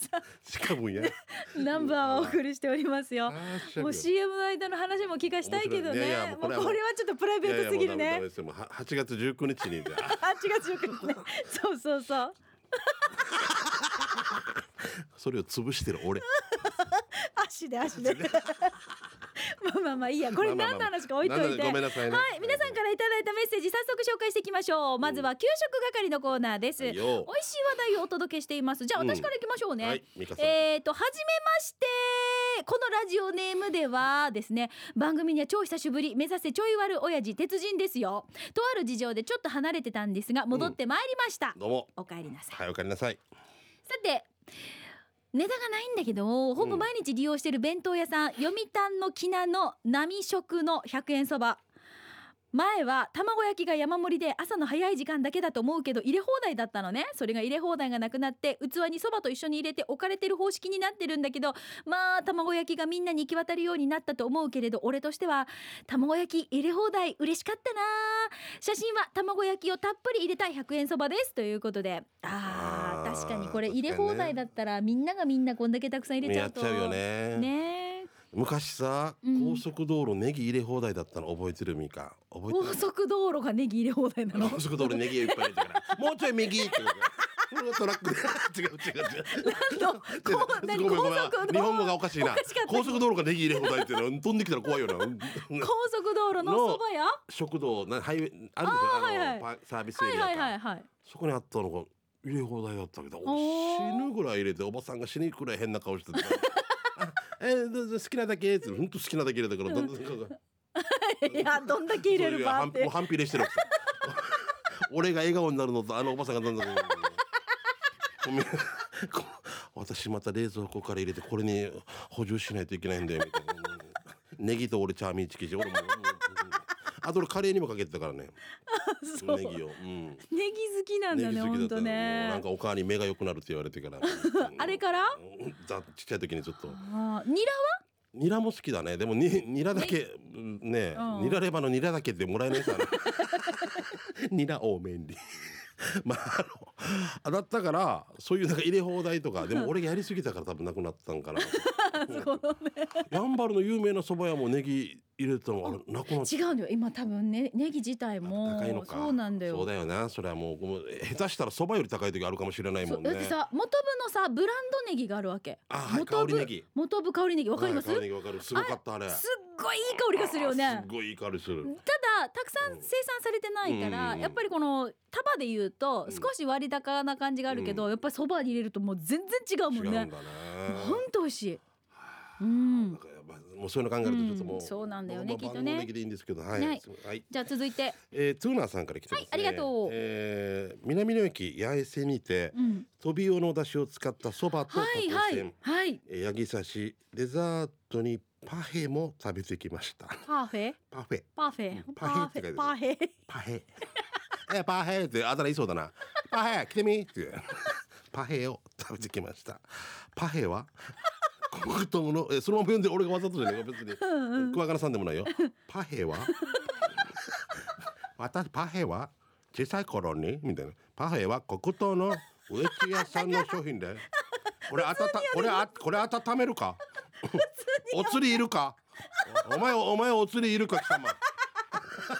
しかもや ナンバーをお送りしておりますよ。も。う CM の間の話も聞かしたいけどね。もうこれはちょっとプライベートすぎるね。ですよ。もうは8月19日にあ。違う違うね。そうそうそう。それを潰してる俺。足で。足でまあまあまあいいやこれ何の話か置いといて。なんでごめんなさいね。はい皆さんからいただいたメッセージ早速紹介していきましょう。まずは給食係のコーナーです。美味しい話題をお届けしています。じゃあうん。私からいきましょうね、はい美香さん。えーとはじめまして。このラジオネームではですね番組には超久しぶり目指せちょい悪親父鉄人ですよ。とある事情でちょっと離れてたんですが戻ってまいりました、どうも。お帰りなさい。はいおかえりなさい。さて値段がないんだけどほぼ毎日利用してる弁当屋さん、読谷のきなの並食の100円そば。前は卵焼きが山盛りで朝の早い時間だけだと思うけど入れ放題だったのね。それが入れ放題がなくなって器にそばと一緒に入れて置かれてる方式になってるんだけどまあ卵焼きがみんなに行き渡るようになったと思うけれど俺としては卵焼き入れ放題嬉しかったな。写真は卵焼きをたっぷり入れた100円そばです。ということで。あーあー確かにこれ入れ放題だったらみんながみんなこんだけたくさん入れちゃうとやっちゃうよね。ね。え昔さ、うん。高速道路ネギ入れ放題だったの覚えてる？みか覚えて高る速道路がネギ入れ放題なの？高速道路ネギいっぱい入れてから。もうちょい右ってトラックで。違う違う違う。日本語がおかしいな。高速道路がネギ入れ放題っていうの飛んできたら怖いよな。高速道路のそば屋？食堂なハイウェイあるでしょ？はいはい。パサービスエリアか、はいはい。そこにあったのが入れ放題だったけど死ぬぐらい入れておばさんが死ぬぐらい変な顔してて。あ えー好きなだけ？って本当好きなだけ入れたからどんどんいやどんだけ入れるばってそういうもう反比例してる俺が笑顔になるのとあのおばさんがどんどん私また冷蔵庫から入れてこれに補充しないといけないんだよみたいなネギと俺チャーミーチキンして俺もあと俺カレーにもかけてたからね。そう。ネギを、うん、ネギ好きなんだね本当もうなんねかおかわり目が良くなるって言われてから。あれから？ちっちゃい時にちょっと。ニラニラも好きだね。でもにニラだけうんねうん。ニラレバのニラだけってもらえないさ ニラ多めに。まああのだったからそういうなんか入れ放題とか。でも俺がやりすぎたから多分なくなったんかな。やんばるの有名な蕎麦屋もネギ入れたのあれなくなっ違うんだよ。今多分ねネギ自体も高いのか。そうなんだよ。そうだよな。それはもうもう下手したら蕎麦より高い時あるかもしれないそもね。うんだってさ元部のさブランドネギがあるわけ。あはい元部香りネギ。元部香りネギ。わかります、はい香りネギわかる。すごかったあれ。すっごいいい香りがするよあね。すっごいいい香りする。ただたくさん生産されてないから、うんやっぱりこの束で言うとうん。少し割高な感じがあるけど、うん。やっぱりそばに入れるともう全然違うもんね。違うんだね。ほんと美味しい。うんもうそういうの考えるとちょっともう、うんそうなんだよねまあきっとね。でいいんですけどはい、ね。はい。じゃあ続いて。えー、トゥーナーさんから来てますね、はいありがとう。えー南の駅八重瀬にて、うん。トビオの出汁を使ったそばとタコはいせん、はい。はいえーヤギ刺しデザートにパフェも食べてきました。パフェ？パフェ。パフェ？パフェパフェパフェ？えパフェってあだ名言いそうだな。パフェ来てみって。パフェを食べてきました。パフェは？黒糖の。えそのまま読んで俺がわざとじゃないよ別に。桑原さんでもないよ。パフェは？私パフェは？小さい頃に？みたいな。パフェは黒糖の植木屋さんの商品で。これあたたこれあこれ温めるか？お釣りいるか？お前お前お釣りいるか？貴様。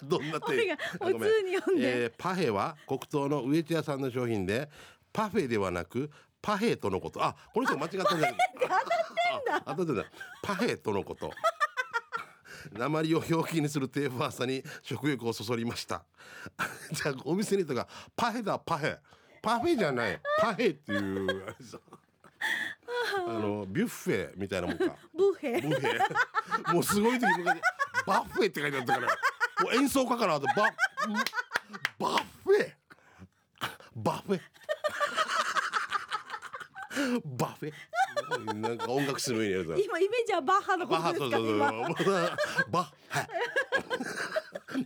どんな手？俺がお通に読んで。えーパフェは黒糖の植木屋さんの商品でパフェではなくパフェとのこと。あこの人間違ったんだ。当たってんだ。パフェとのこと。鉛を表記にするテープ朝に食欲をそそりました。じゃあお店にとかパフェだパフェパフェじゃない。パフェっていう。あれさあのビュッフェみたいなもんか。ブヘブェ。もうすごい時昔バッフェって書いてあったから。もう演奏家かなとババッフェ。バッフェバッフェ。なんか音楽するよね今イメージはバッハのこバッとハそうそうそう。バッハ。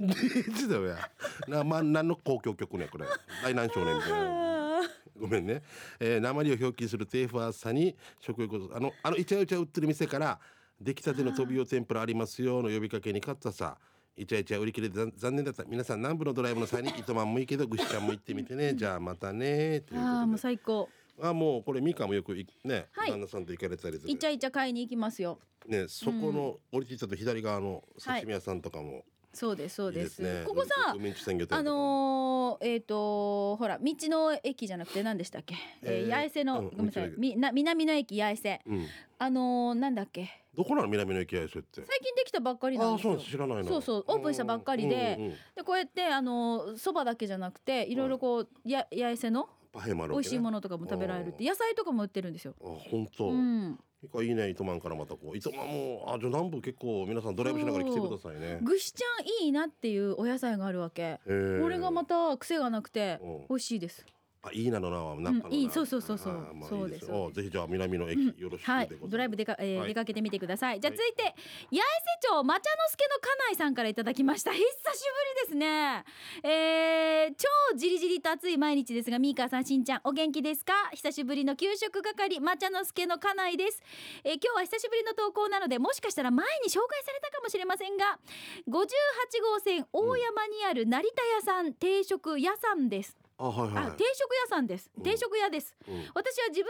デジだよやなまあ何の公共曲ねこれ。大南少年みたいなごめんね、えー、鉛を表記するテーファーさに食欲をあのあのイチャイチャ売ってる店から出来たての飛びお天ぷらありますよの呼びかけに勝ったさイチャイチャ売り切れて残残念だった。皆さん南部のドライブの際に糸満もいいけどぐしちゃんも行ってみてね。じゃあまたね。ということで。ああもう最高あもうこれみかんもよくいね、はい。旦那さんと行かれたりする。イチャイチャ買いに行きますよ。ねそこの降りてきたと左側の刺身屋さんとかもそうですそういいでですすね。ここさあのー、えっ、とほら道の駅じゃなくて何でしたっけ、えーえー八重瀬の、うんごめんなさい。みな南の駅八重瀬。うん。あのー、なんだっけ？どこなの南の駅やそれって？最近できたばっかりなんですよ。ああそう知らないなそうそうオープンしたばっかりで。うんうんうん。でこうやってあのそばだけじゃなくていろいろこうや八重瀬のパフェもある美味しいもののとかも食べられるって野菜とかも売ってるんですよ。あ本当、うん、いいね糸満からまたこう。糸満もあじゃあ南部結構皆さんドライブしながら来てくださいね。ぐしちゃんいいなっていうお野菜があるわけ。これがまた癖がなくてうん。美味しいです。あいいなのなはナッパのな、いいそうそうそうそう。あまあそうです。ぜひじゃあ南の駅うん。よろしくはい。ドライブでか、えーはい。出かけてみてください。じゃあはい。続いて八重瀬町抹茶の助の家内さんからいただきました。久しぶりですね。えー、超じりじりと暑い毎日ですが、ミーカーさん、しんちゃん、お元気ですか？久しぶりの給食係、抹茶の助の家内です、えー今日は久しぶりの投稿なので、もしかしたら前に紹介されたかもしれませんが、58号線大山にある成田屋さん定食屋さんです。あはいはい。あ、定食屋さんです。うん。定食屋です。うん。私は自分で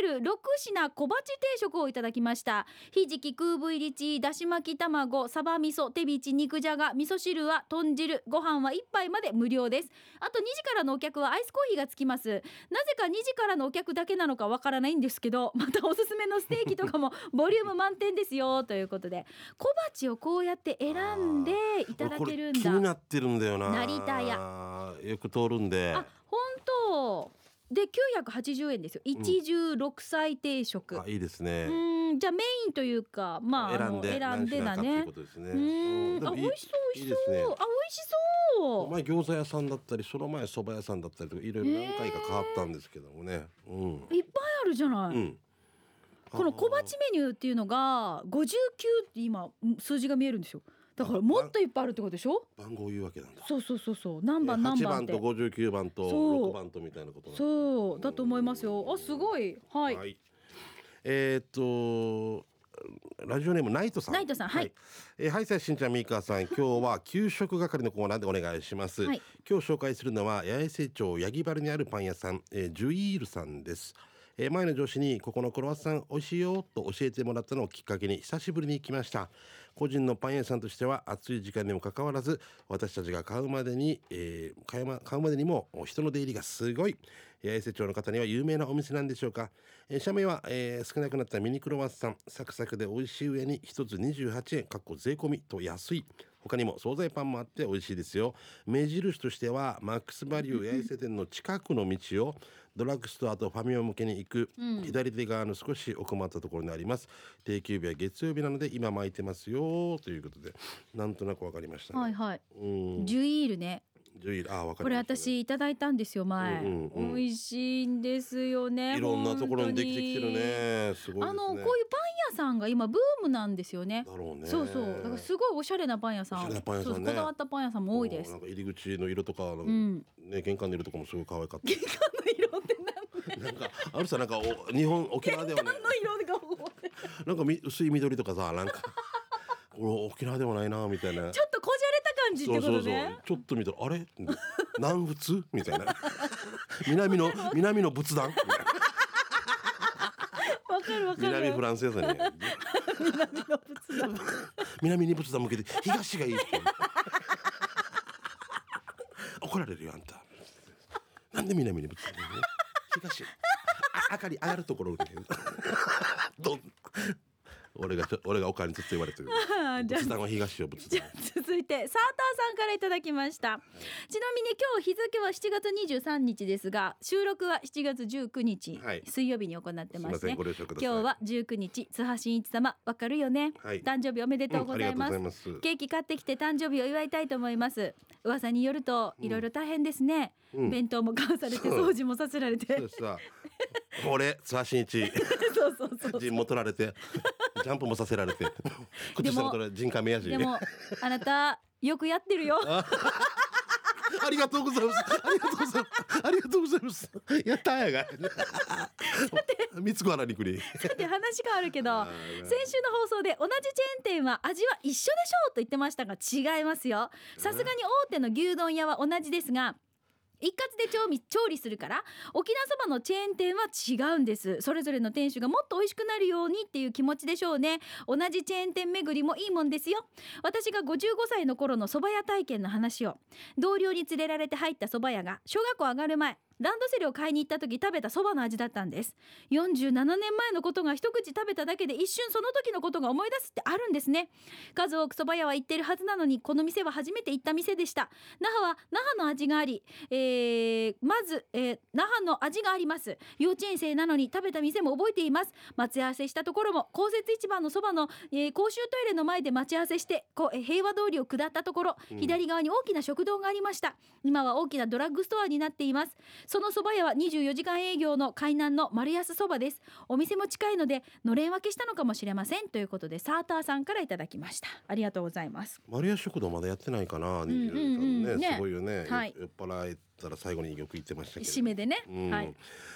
選べる6品小鉢定食をいただきました。ひじき空部入りチだし巻き卵サバ味噌手びち肉じゃが味噌汁は豚汁ご飯は1杯まで無料です。あと2時からのお客はアイスコーヒーがつきます。なぜか2時からのお客だけなのかわからないんですけどまたおすすめのステーキとかも ボリューム満点ですよ。ということで小鉢をこうやって選んでいただけるん俺これ気にだなってるんだよな。成田よく通るんであ本当。で980円ですよ。一汁六菜定食、あいいですね。うんじゃあメインというかまあ選んで選んでだね。あ美味しそう美味しそう。あ美味しそう。前餃子屋さんだったりその前蕎麦屋さんだったりとかいろいろ何回か変わったんですけどもね。うん。いっぱいあるじゃない、うん。この小鉢メニューっていうのが59って今数字が見えるんですよだからもっといっぱいあるってことでしょ？番号を言うわけなんだ。そうそうそうそう。何番何8番って。番と59番とそう。6番とみたいなことそう。だと思いますよ。あすごい。はい、はい。えーっとラジオネームナイトさん。ナイトさんはい。えーはい、さいしんちゃんみーかーさん、今日は給食係のコーナーでお願いします。はい。今日紹介するのは八重瀬町八木原にあるパン屋さん、えージュイールさんです。えー前の上司にここのクロワッサン美味しいよと教えてもらったのをきっかけに久しぶりに来ました個人のパン屋さんとしては暑い時間にもかかわらず私たちが買うまでに、えー買うま買うまでにも人の出入りがすごい。八重瀬町の方には有名なお店なんでしょうか、えー、社名は、えー少なくなったミニクロワッサン。サクサクで美味しい上に1つ28円かっこ税込みと安い。他にも惣菜パンもあって美味しいですよ。目印としてはマックスバリュー八重瀬店の近くの道をドラッグストアとファミマ向けに行く、左手側の少し奥まったところにあります。定休日は月曜日なので今巻いてますよということでなんとなくわかりましたね、はいはい。うん。ジュイールねジュイルあわかこれ私いただいたんですよ前、うんうんうん。美味しいんですよねいろんなところにできてきてるね。すごいね。あのこういうパン屋さんが今ブームなんですよね。だろうね。そうそう。だからすごいおしゃれなパン屋さん。ね。そうそうこだわったパン屋さんも多いです。なんか入り口の色とか、うん。ね玄関の色とかもすごい可愛かっ玄関の色って何？たなんかあるさなんかお日本沖縄ではね。の色がなんかみ薄い緑とかさなんか。これ沖縄ではないなみたいな。ちょっとこ感じってことね。ちょっと見たらあれ？南仏？みたいな。南の南の仏壇？みたいな。わかるわかる。南フランスやさね。南の仏壇。南に仏壇向けて東がいいって怒られるよあんた。なんで南に仏壇東。あ明かり上がるところでどん俺が俺がおかんにずっと言われてる。東よ仏壇。続いてサーターさんからいただきました。ちなみに今日日付は7月23日ですが収録は7月19日、はい。水曜日に行ってますね。今日は19日津波真一様わかるよね、はい。誕生日おめでとうございます,、うんます。ケーキ買ってきて誕生日を祝いたいと思います。噂によるといろいろ大変ですね、うん。弁当も買わされてそう。掃除もさせられて。そうさ俺津波真一。そうそうそう陣も取られてジャンプもさせられて 靴下も取られて人家目やしでもあなたよくやってるよ ありがとうございます。ありがとうございます。ありがとうございます。やったーやが。三つ子原陸に。さて話変わるけど先週の放送で同じチェーン店は味は一緒でしょうと言ってましたが違いますよさすがに大手の牛丼屋は同じですが一括で調味調理するから沖縄そばのチェーン店は違うんです。それぞれの店主がもっと美味しくなるようにっていう気持ちでしょうね。同じチェーン店巡りもいいもんですよ。私が55歳の頃の蕎麦屋体験の話を。同僚に連れられて入った蕎麦屋が小学校上がる前ランドセルを買いに行った時食べたそばの味だったんです。47年前のことが一口食べただけで一瞬その時のことが思い出すってあるんですね。数多く蕎麦屋は行ってるはずなのにこの店は初めて行った店でした。那覇は那覇の味があり、えーまず、えー那覇の味があります。幼稚園生なのに食べた店も覚えています。待ち合わせしたところも公設市場のそばの、えー公衆トイレの前で待ち合わせしてこう、えー平和通りを下ったところ、うん。左側に大きな食堂がありました。今は大きなドラッグストアになっていますその蕎麦屋は24時間営業の海南の丸安そばです。お店も近いのでのれん分けしたのかもしれませんということでサーターさんからいただきました。ありがとうございます。マリア食堂まだやってないかな、んうん24時間ねね。すごいよね、はい。酔っ払ったら最後によく言ってましたけど締めでね、うん。はい。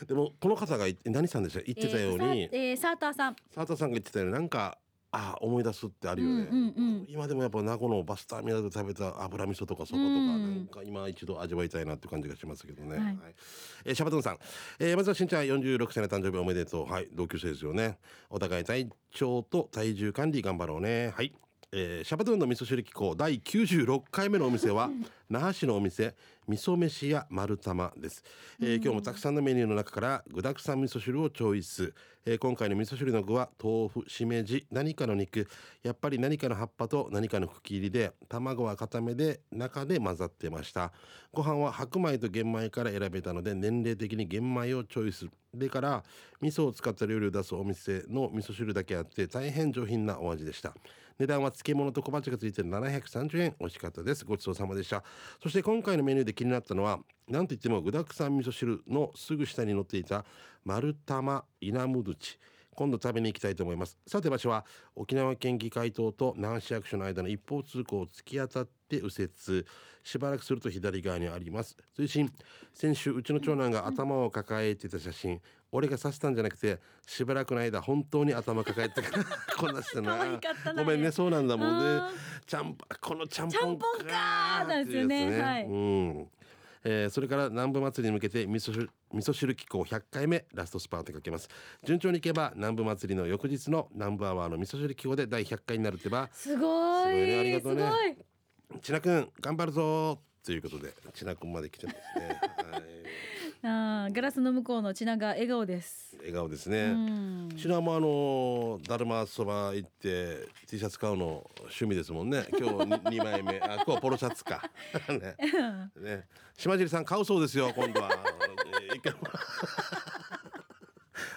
でもこの方が何さんでした？言ってたように、えーサーターさん。佐田さんが言ってたようになんかあ思い出すってあるよね、うんうんうん。今でもやっぱ名護のバスターミナルで食べた油味噌とかそばとか、うんなんか今一度味わいたいなって感じがしますけどね、はい。えーシャバドゥンさん、えーまずはしんちゃん46歳の誕生日おめでとう。はい。同級生ですよね。お互い体調と体重管理頑張ろうね。はいえーシャバドゥンの味噌汁機構第96回目のお店は 那覇市のお店味噌飯屋丸玉です、えー今日もたくさんのメニューの中から具沢山味噌汁をチョイス、えー今回の味噌汁の具は豆腐しめじ何かの肉。やっぱり何かの葉っぱと何かの茎入りで卵は固めで中で混ざってました。ご飯は白米と玄米から選べたので年齢的に玄米をチョイス。でから味噌を使った料理を出すお店の味噌汁だけあって大変上品なお味でした値段は漬物と小鉢がついてる730円美味しかったです。ごちそうさまでした。そして今回のメニューで気になったのはなんといっても具沢山味噌汁のすぐ下に乗っていた丸玉稲むどち。今度食べに行きたいと思います。さて場所は沖縄県議会棟と那覇市役所の間の一方通行を突き当たって右折。しばらくすると左側にあります。推進先週うちの長男が頭を抱えていた写真。俺が刺したんじゃなくてしばらくの間本当に頭抱えてた。か らこんなしてな。ごめんね。そうなんだもんね。あちゃんこのちゃんぽんかーなんですよね。っていうやつはいうんえーそれから南部祭りに向けて味噌汁味噌汁機構100回目ラストスパートかけます。順調にいけば南部祭りの翌日の南部アワーの味噌汁機構で第100回になるってばすごい。すごいね。ありがとうね。すごい。ちなくん頑張るぞ。ということでちなくんまで来てますね、はい、あーガラスの向こうのちなが笑顔です、笑顔ですうね、ん。ちなもあのだるまそば行って T シャツ買うの趣味ですもんね。今日に 2枚目。あ今日はポロシャツか。ね。ね。島尻さん買うそうですよ今度は。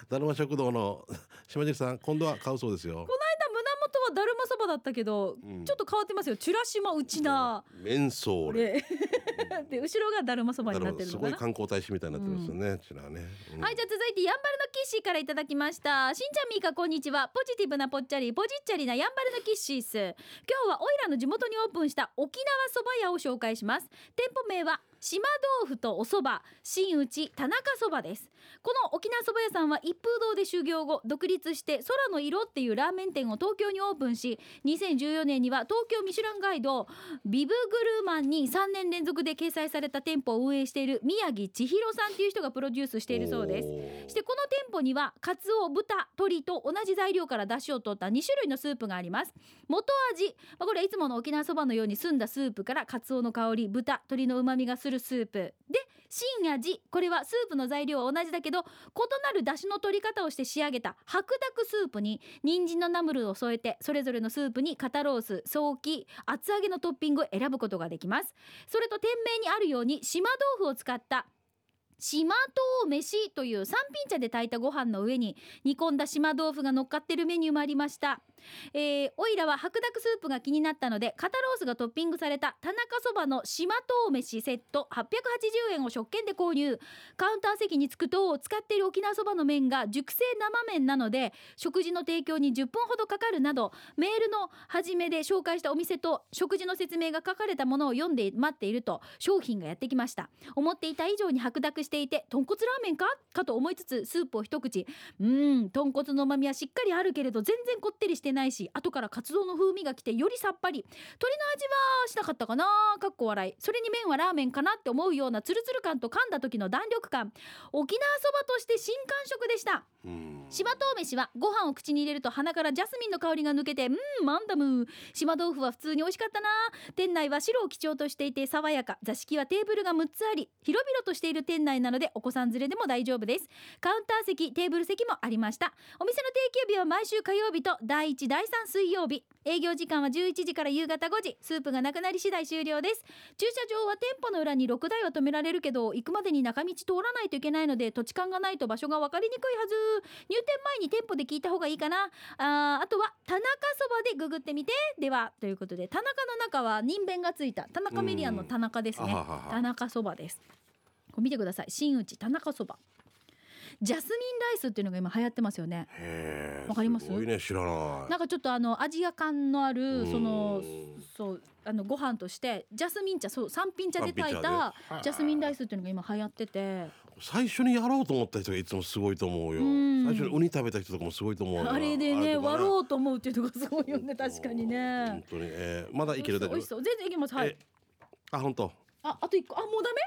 だるま食堂の島尻さん今度は買うそうですよ。この間胸元はだるまそばだったけど、うん。ちょっと変わってますよ。チュラシマウチナメンソーレでで後ろがだるまそばになってるのかな。ごい観光大使みたいになってますよね、ちらね、うん。はいじゃあ続いてやんばるのキッシーからいただきました。しんちゃんみーかこんにちは。ポジティブなぽっちゃりポジッチャリなやんばるのキッシース今日はオイラの地元にオープンした沖縄そば屋を紹介します。店舗名は島豆腐とお蕎麦新内田中そばです。この沖縄そば屋さんは一風堂で修行後独立して空の色っていうラーメン店を東京にオープンし2014年には東京ミシュランガイドビブグルーマンに3年連続で掲載された店舗を運営している宮城千尋さんという人がプロデュースしているそうです。してこの店舗にはカツオ豚鶏と同じ材料から出汁を取った2種類のスープがあります。元味、まあ、これはいつもの沖縄そばのように澄んだスープからカツオの香り豚鶏の旨味がするスープ。で新味。これはスープの材料は同じだけど異なる出汁の取り方をして仕上げた白濁スープに人参のナムルを添えてそれぞれのスープに肩ロースソーキ厚揚げのトッピングを選ぶことができます。それと店名にあるように島豆腐を使った島豆飯という三品茶で炊いたご飯の上に煮込んだ島豆腐が乗っかってるメニューもありました、えー、おいらは白濁スープが気になったので肩ロースがトッピングされた田中そばの島豆飯セット880円を食券で購入。カウンター席に着くと使っている沖縄そばの麺が熟成生麺なので食事の提供に10分ほどかかるなどメールの初めで紹介したお店と食事の説明が書かれたものを読んで待っていると商品がやってきました。思っていた以上に白濁していて豚骨ラーメンか？かと思いつつスープを一口。うん豚骨の旨味はしっかりあるけれど全然こってりしてないし後からカツ丼の風味が来てよりさっぱり。鶏の味はしなかったかな？かっこ笑い。それに麺はラーメンかなって思うようなツルツル感と噛んだ時の弾力感。沖縄そばとして新感触でした。うん。島豆飯はご飯を口に入れると鼻からジャスミンの香りが抜けてうんマンダム島豆腐は普通に美味しかったな。店内は白を基調としていて爽やか。座敷はテーブルが6つあり広々としている店内なのでお子さん連れでも大丈夫です。カウンター席テーブル席もありました。お店の定休日は毎週火曜日と第1第3水曜日。営業時間は11時から夕方5時。スープがなくなり次第終了です。駐車場は店舗の裏に6台は止められるけど行くまでに中道通らないといけないので土地勘がないと場所が分かりにくいはず。入店前に店舗で聞いた方がいいかな。あーあとは田中そばでググってみて。ではということで田中の中は人弁がついた。田中メディアンの田中ですね。田中そばですこれ見てください。新内田中そば。ジャスミンライスっていうのが今流行ってますよね。わかります？すごいね知らない。なんかちょっとあのアジア感のあるそのうん。そうあのご飯としてジャスミン茶そう三品茶で炊い三たジャスミンライスっていうのが今流行ってて。最初にやろうと思った人がいつもすごいと思うよ。うん。最初にウニ食べた人とかもすごいと思うよ。あれでね割ろうと思うっていうのがすごいよね確かに本ね当に。えーまだいけるだけ美味しそう。全然いけます。はい。えあ本当ああと一個。あもうダメ？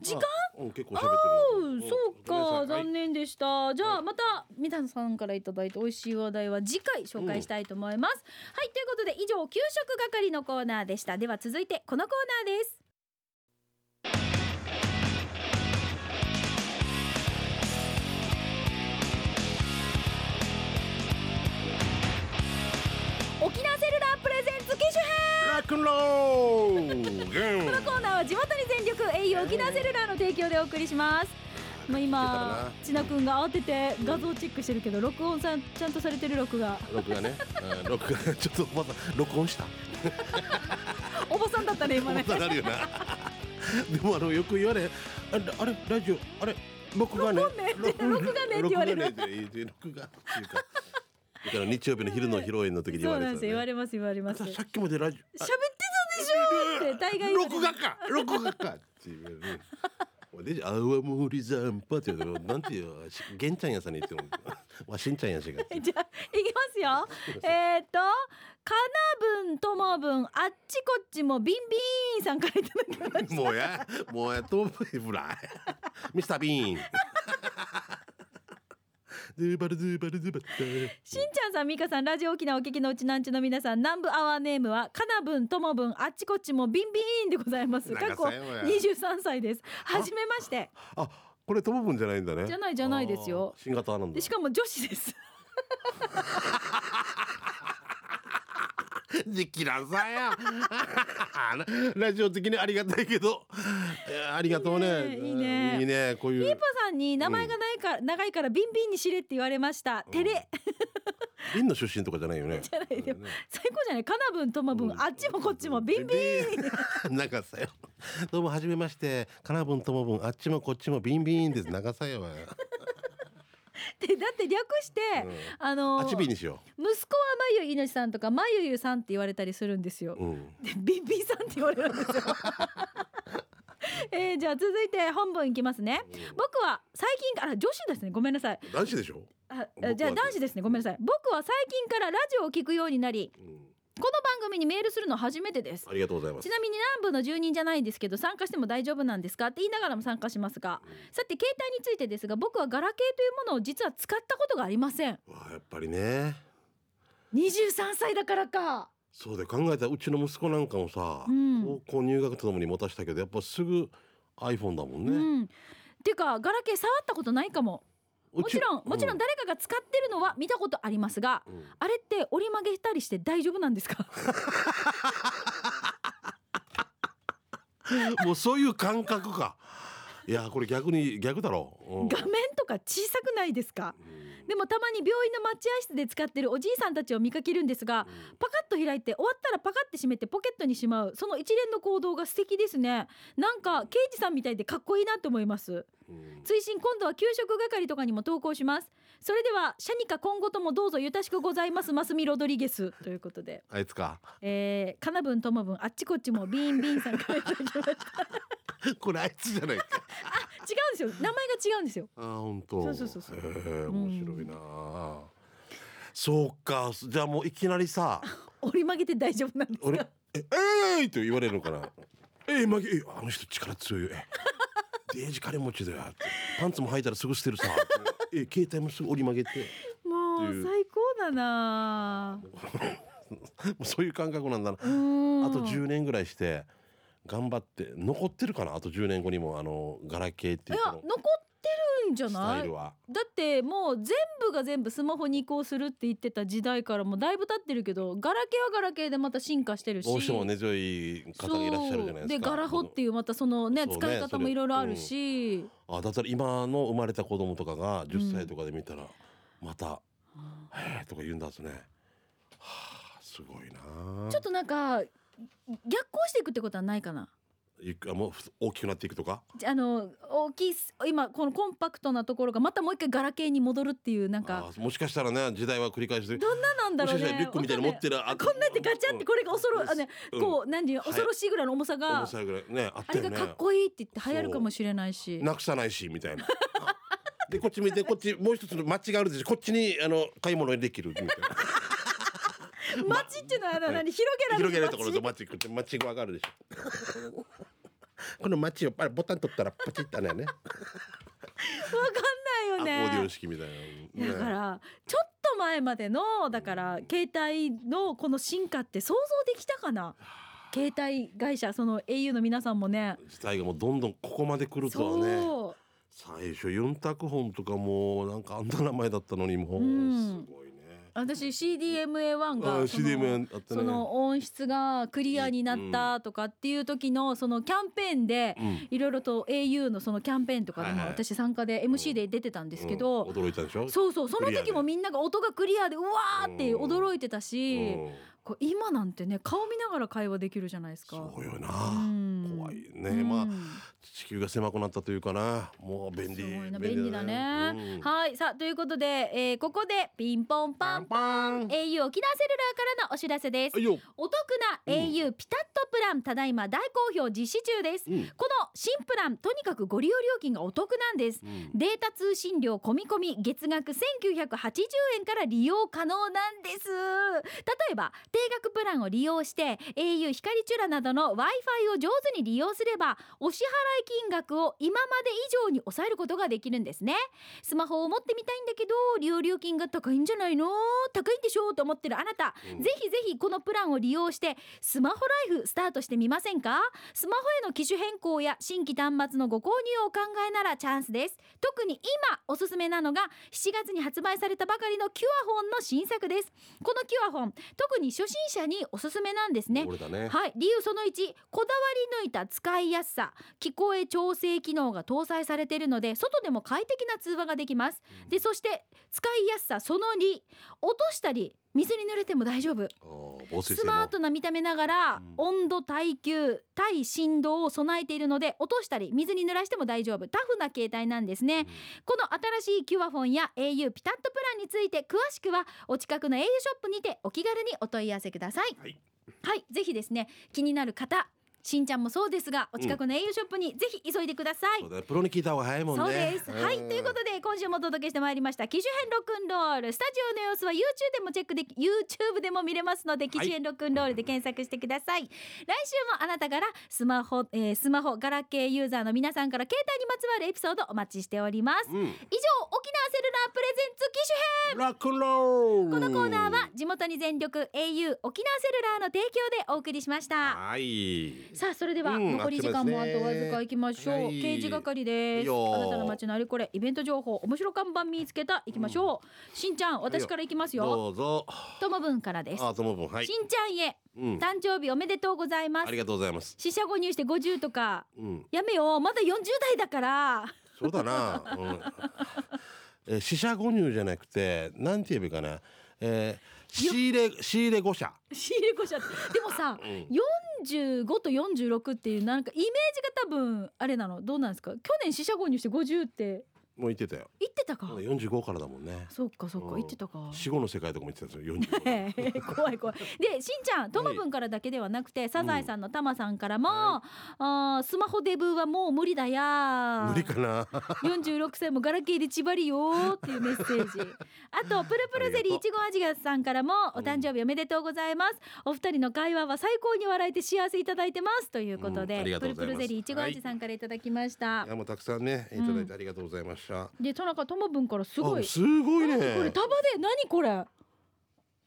時間？あうん結構喋ってうん。るそうか。残念念でした。じゃあまた皆さんからいただいた美味しい話題は次回紹介したいと思います。はいということで以上給食係のコーナーでした。では続いてこのコーナーです。沖縄セルラープレゼンツ機種編ラックンロールこのコーナーは地元に全力 au 沖縄セルラーの提供でお送りします。もう今千奈くんが慌てて画像チェックしてるけど録音さんちゃんとされてる録画。録画ね。うん録画。ちょっとまた録音した。おばさんだったね今ね。またなるよな。でもあのよく言われあれあれラジオあれ録画ね。録音ね録画ねって言われる。録画っていうかだから日曜日の昼の披露宴の時に言われてたねよ。言われます言われます。さ喋っきまでラジオたでしょって大概録画か録画かっていう。ねであわもり残波って言うとなんていうし玄ちゃんやさんに言ってもわしんちゃんやしがじゃあいきますよ。えーっとかなぶんともぶんあっちこっちもビンビーンさんからいただきました。もうやもうやとブライミスタービーンドゥバルドゥバルドゥバルしんちゃんさん、みかさん、ラジオ沖縄お聞きのうちなんちの皆さん、南部アワーネームは、かなぶん、ともぶん、あっちこっちもビンビーンでございます。過去23歳です。はじめまして。あこれともぶんじゃないんだねじゃないじゃないですよ新型なんだしかも女子です。じきらさや。ラジオ的にありがたいけど。ありがとうね。いいねいいね。こういう。ピーポさんに名前がないから、長いからビンビンにしれって言われました。照れ。瓶の出身とかじゃないよね。じゃないでもね最高じゃない？かなぶん、ともぶん、あっちもこっちも。ビンビン。ン。長さよ。どうもはじめまして。かなぶんともぶん。あっちもこっちも。ビンビンです。長さよ で、だって略して、あのあちびにしよ息子はまゆいのしさんとか、まゆゆさんって言われたりするんですよう、。うん、でビンビンさんって言われるんですよ。えー、じゃあ続いて本文いきますね。僕は最近から女子ですね。ごめんなさい。男子でしょ、あじゃあ男子ですね。ごめんなさい。僕は最近からラジオを聞くようになり、うん、この番組にメールするの初めてです。ありがとうございます。ちなみに南部の住人じゃないんですけど参加しても大丈夫なんですかって言いながらも参加しますが。さて携帯についてですが僕はガラケーというものを実は使ったことがありません。わあやっぱりね。23歳だからか。そうで考えたらうちの息子なんかもさ、うん。高校入学とともに持たしたけどやっぱすぐ iPhone だもんね、うん。ていうかガラケー触ったことないかも。うもちろんもちろんう誰かが使ってるのは見たことありますが、うん。あれって折り曲げたりして大丈夫なんですか？もうそういう感覚か。いやこれ逆に逆だろう、うん。画面とか小さくないですか？でもたまに病院の待合室で使ってるおじいさんたちを見かけるんですがパカッと開いて終わったらパカッて閉めてポケットにしまう。その一連の行動が素敵ですね。なんか刑事さんみたいでかっこいいなと思います。うん。追伸今度は給食係とかにも投稿します。それではシャニカ今後ともどうぞよろしくございます。マスミロドリゲス。ということで。あいつか。えー、かなぶんともぶんあっちこっちもビンビンさんからいただきました。これあいつじゃないか ですよ。名前が違うんですよ。あ本当。そうそうそうそう。面白いな、そうか。じゃあもういきなりさ 折り曲げて大丈夫なんです俺かええー、って言われるのかな。えー、曲げえあの人力強いよ。えデージ金持ちだよパンツも履いたらすぐ捨てるさ。え携帯もすぐ折り曲げて。もうう。最高だな。も うそういう感覚なんだな。あと10年ぐらいして頑張って残ってるかな？あと10年後にもあのガラケーっていやいうこの残ってるんじゃスない？タイルは。だってもう全部が全部スマホに移行するって言ってた時代からもうだいぶ経ってるけどガラケーはガラケーでまた進化してるし。どうしても根強い方がいらっしゃるじゃないですか。そう。でガラホっていうまたそのねそうね使い方もいろいろあるし、あだったら今の生まれた子供とかが10歳とかで見たら、また「へえ」とか言うんだとね。はあすごいな。ちょっとなんか逆行していくってことはないかな。もうふ大きくなっていくとか？あの大きいす今このコンパクトなところがまたもう一回ガラケーに戻るっていうなんか。あもしかしたらね時代は繰り返して。どんななんだろうね。リュックみたいに持ってるわかんないこんなやってガチャってこれが恐ろ、あねうん。こう何はい。恐ろしいぐらいの重さが、重さぐらい。ねあね。れがかっこいいって言って流行るかもしれないし。なくさないしみたいな。でこっち見てこっちもう一つの街があるでしょ。こっちにあの買い物できるみたいな 街っていうのは何広げられる広げるところと街？街こっち街がわかるでしょ。この街をあれボタン取ったらパチッとねね。わかんないよアコーディオ式みたいな、ね、だからちょっと前までのだから携帯のこの進化って想像できたかな？携帯会社その au の皆さんもね。時代がもうどんどんここまで来るとはね。最初ユンタクホンとかもなんかあんな名前だったのにもううん。すごい。ね、私 CDMA1 があそのね。その音質がクリアになったとかっていう時のそのキャンペーンでうん。いろいろと au のそのキャンペーンとかでも私参加で MC で出てたんですけうん。ど驚いたでしょ？そうそうその時もみんなが音がクリアでうわーって驚いてたしうん。こう今なんてね顔見ながら会話できるじゃないですか。そうよな、うん。怖いね、うん。まあ地球が狭くなったというかな。もう便利便利だね。うん。はいさあということで、えーここでピンポンパン。パン au 沖縄セルラーからのお知らせです。お得な au ピタッとプランただいま大好評実施中です。うん。この新プランとにかくご利用料金がお得なんです。うん。データ通信料込み込み月額1980円から利用可能なんです。例えば定額プランを利用して au 光チュラなどの w i f i を上手に利用すればお支払い金額を今まで以上に抑えることができるんですね。スマホを持ってみたいんだけど利用料金が高いんじゃないの？高いんでしょうと思ってるあなた、うん。ぜひぜひこのプランを利用してスマホライフスタートしてみませんか？スマホへの機種変更や新規端末のご購入をお考えならチャンスです。特に今おすすめなのが7月に発売されたばかりのキュアフォンの新作です。このキュアフォン特に初心者におすすめなんですね。ね。はい。理由その1こだわり抜いた使いやすさ。聞こえ調整機能が搭載されているので外でも快適な通話ができます。でそして使いやすさその2落としたり水に濡れても大丈夫。スマートな見た目ながら、うん。温度耐久耐振動を備えているので落としたり水に濡らしても大丈夫。タフな携帯なんですね、この新しいキュアフォンや au ピタッとプランについて詳しくはお近くの au ショップにてお気軽にお問い合わせください。はい。はいぜひですね気になる方しんちゃんもそうですがお近くの au ショップにぜひ急いでください、そうだねプロに聞いた方が早いもんね。そうです。はい、ん。ということで今週もお届けしてまいりました。機種編ロックンロール。スタジオの様子は YouTube でもチェックでき YouTube でも見れますので機種編ロックンロールで検索してください、来週もあなたからスマホ、えースマホガラケーユーザーの皆さんから携帯にまつわるエピソードお待ちしております、うん。以上沖縄セルラープレゼンツ機種編ロックンロール。このコーナーは地元に全力 au 沖縄セルラーの提供でお送りしました。はいさあそれではうん残り時間もあとわずかいきましょう、はい。刑事係です。あなたの街のあれこれイベント情報面白看板見つけたいきましょう、しんちゃん私からいきますよ。どうぞ。ともぶんからです、あともぶんはい。しんちゃんへうん。誕生日おめでとうございます。ありがとうございます。四捨五入して50とかうん。やめようまだ40代だから。そうだな、うん、えー四捨五入じゃなくてなんて言えばいいかな、えー、仕入れ仕入れ五社仕入れ子じゃでもさうん。45と46っていうなんかイメージが多分あれなの。どうなんですか？去年四捨五入して50ってもう行ってたよ。行ってたか。45からだもんね。そっかそっかうん。行ってたか。死後の世界とかも言ってたんですよ45 怖い怖い。でしんちゃんともぶんからだけではなくて、サザエさんのたまさんからも、あースマホデブはもう無理だや無理かな。46歳もガラケーで縛りよー。っていうメッセージ。あとプルプルゼリーいちご味がさんからもお誕生日おめでとうございます、お二人の会話は最高に笑えて幸せいただいてます。ということで、うん。とプルプルゼリーいちご味さんからいただきました、い。やもうたくさんねいただいてありがとうございました、で田中ともぶんからすごい。あすごいね。これ束で？何これ？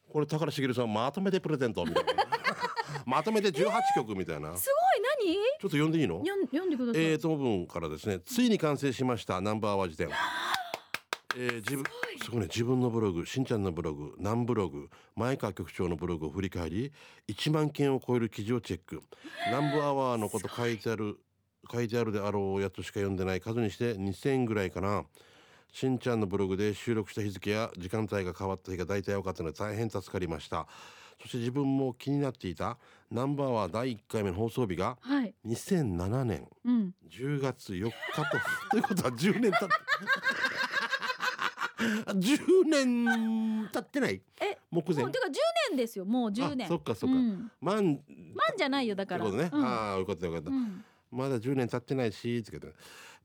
これ高橋茂さんまとめてプレゼントみたいな。まとめて18曲みたいな、ちょすごい？っと読んでいいの？何読ん読んでください、えー、とも分からですねついに完成しましたナンバーワン辞典。えー、自分すごい。ね。自分のブログしんちゃんのブログ南ブログ前川局長のブログを振り返り1万件を超える記事をチェック。南部アワーのこと書いてある書いてあるであろうやつしか読んでない数にして2000ぐらいかな。しんちゃんのブログで収録した日付や時間帯が変わった日が大体分かったので大変助かりました。そして自分も気になっていたナンバーワー第1回目の放送日がはい。2007年うん。10月4日と ということは10年経って 10年経ってない？え目前。もうてか10年ですよもう10年。あそっかそっか。うん、じゃないよだから。うん。ああよかったよかった、うんまだ10年経ってないしつけて。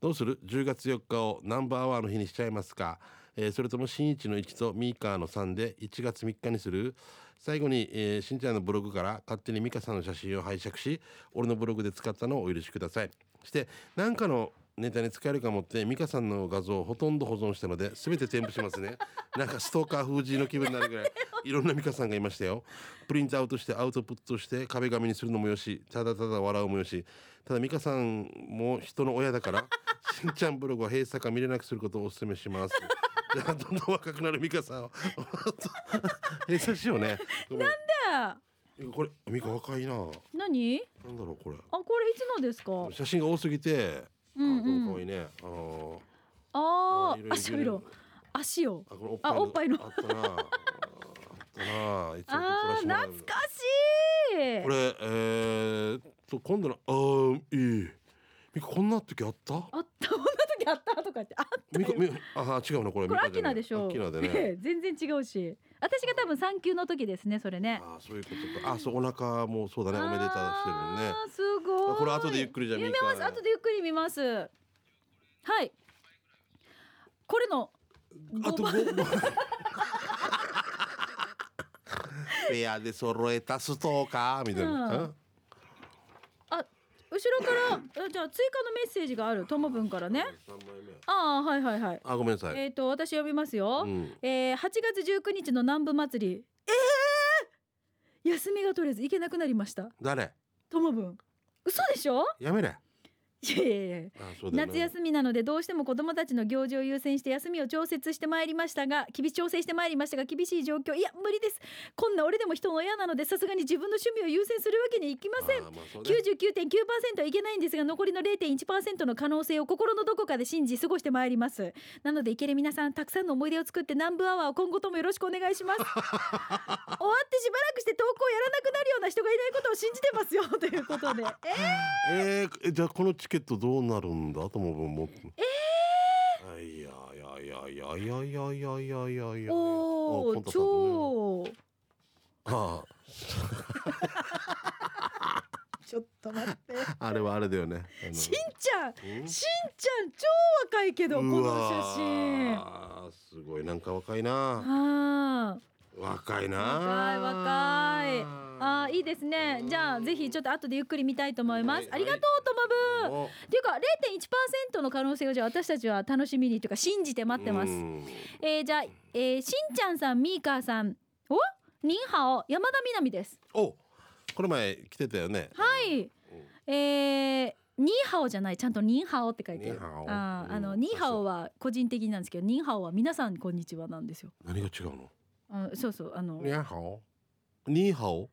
どうする？10月4日をナンバーワンの日にしちゃいますか、えーそれとも新一の1とミーカーの3で1月3日にする？最後に、えー、しんちゃんのブログから勝手にミカさんの写真を拝借し俺のブログで使ったのをお許しください。してなんかのネタに使えるかもってミカさんの画像をほとんど保存したので全て添付しますね。なんかストーカー風じの気分になるぐらいいろんなミカさんがいましたよ。プリントアウトしてアウトプットして壁紙にするのもよしただただ笑うもよし。ただミカさんも人の親だからしんちゃんブログは閉鎖か見れなくすることをお勧めします。じゃあどんどん若くなるミカさんを。閉鎖しようね。なんでこれミカ若いな。何？なんだろうこれ。あこれいつのですか？写真が多すぎてうんうん、こいねあのー、あああ、し足を足を。あおっぱいのあったな。ああ懐かしい。これえー、と今度のあーいい。ミカこんな時あった？あった。こんな時あったとか言ってあミカミあ違うなこれ。これアキナでしょアキナでね。え え全然違うし。私が多分産休の時ですねそれね。あーそういうことか。あそうお腹もそうだね。おめでたしてるね。あーすごい。あこれ後でゆっくりじゃあ見ます。後でゆっくり見ます。はい。これのあとごごご。ペア で揃えたストーカーみたいな、うんろからあじゃあ追加のメッセージがあるともぶんからね。ああはいはいはい。あごめんなさい、えっ、と私読みますよ、うん、えー、8月19日の南部祭り。えー、休みが取れず行けなくなりました。誰？ともぶん嘘でしょ？やめれいやいやいや。あそうだよね。夏休みなのでどうしても子どもたちの行事を優先して休みを調節してまいりましたが厳し調整してまいりましたが厳しい状況いや無理ですこんな俺でも人の親なのでさすがに自分の趣味を優先するわけにいきません。あーまあそうね。99.9%はいけないんですが残りの0.1%の可能性を心のどこかで信じ過ごしてまいります。なのでいける皆さんたくさんの思い出を作って南部アワーを今後ともよろしくお願いします。終わってしばらくして投稿やらなくなるような人がいないことを信じてますよ。ということで。え えー、えじゃあこのチケットどうなるんだ？と思う。もえー、いやいやいやいやいやいやいやいやいや。おお超。あちょっと待って。ああれはあれだよね。しんちゃんうん？しんちゃん超若いけどこの写真。あすごい。なんか若いな。あ若いな。若い若い。あーいいですね。じゃあぜひちょっと後でゆっくり見たいと思います、はいありがとうともぶお。っていうか0.1%の可能性をじゃあ私たちは楽しみにというか信じて待ってます。うん。えー、じゃあ、えー、しんちゃんさんミーカーさん。お？ニンハオ山田みなみです。おこの前来てたよね。はい。えーニーハオじゃない。ちゃんとニーハオって書いてる。あーあうん。のニーハオは個人的なんですけどニーハオは皆さんこんにちはなんですよ。何が違うの？あそうそうあの、ニーハオニーハオ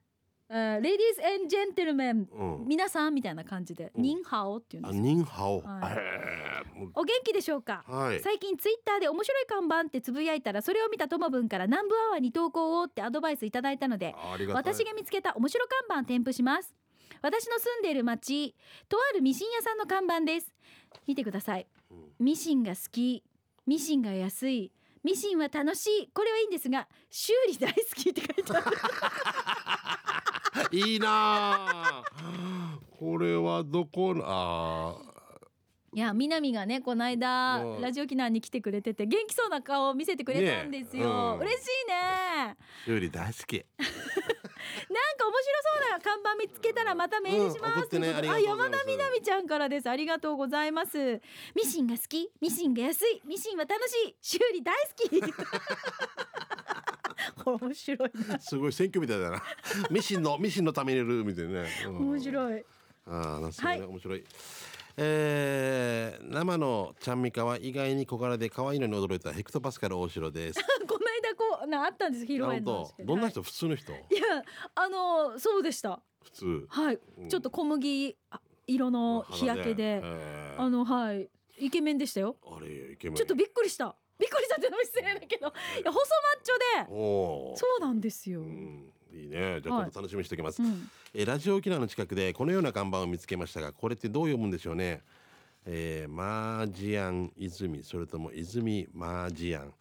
えー、レディースエンジェンテルメンうん。皆さんみたいな感じで、うん。ニンハオっていうんあですよ。ニーハオはい。お元気でしょうか？うはい。最近ツイッターで面白い看板ってつぶやいたらそれを見たともぶんから南部アワーに投稿をってアドバイスいただいたので私が見つけた面白看板添付します。私の住んでいる町とあるミシン屋さんの看板です。見てください。うん。ミシンが好き。ミシンが安いミシンは楽しい。これはいいんですが修理大好きって書いてある。いいなこれはどこのあいや南がねこの間うん。ラジオ沖縄に来てくれてて元気そうな顔を見せてくれたんですよ、ねうん。嬉しいね。ー修理大好き。なんか面白そうな看板見つけたらまたメールします、うんあ山田みなみちゃんからです。ありがとうございます。ミシンが好き？ミシンが安い？ミシンは楽しい？修理大好き？面白いなすごい選挙みたいだな。ミシンのミシンのためにいるみたいなね、うん。面白い。ああ、なんすね、はい。面白い。えー、生のちゃんみかは意外に小柄で可愛いのに驚いたヘクトパスカル大城です。この間こうなあったんです披露本宴の当、どんな人、普通の人、いやあのそうでした。普通？はい、うん。ちょっと小麦あ色の日焼けで、えー。あのはい。イケメンでしたよ。あれイケメン。ちょっとびっくりした。びっくりしたってのも失礼だけど。いや細マッチョで。そうなんですよ、ううんん、いいね。じゃあ、はい今度楽しみにしておきます。えーラジオ沖縄の近くでこのような看板を見つけましたが、これってどう読むんでしょうね？えー、マージアン泉それとも泉マ ージアン。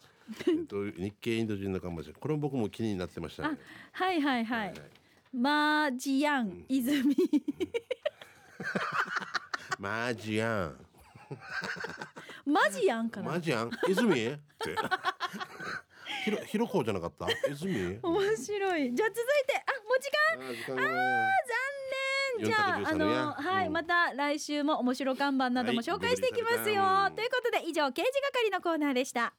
えっと日系インド人の看板。これも僕も気になってましたね。はいはいはい、はいマージアン泉マージアン。マジアンかな？マジアン泉？ってひろひろこじゃなかった？泉？面白い。じゃあ続いてあもう時間？あー時間が。ね残念。じゃああ413のねはい、うん。また来週も面白看板などもはい紹介していきますよ、ということで以上刑事係のコーナーでした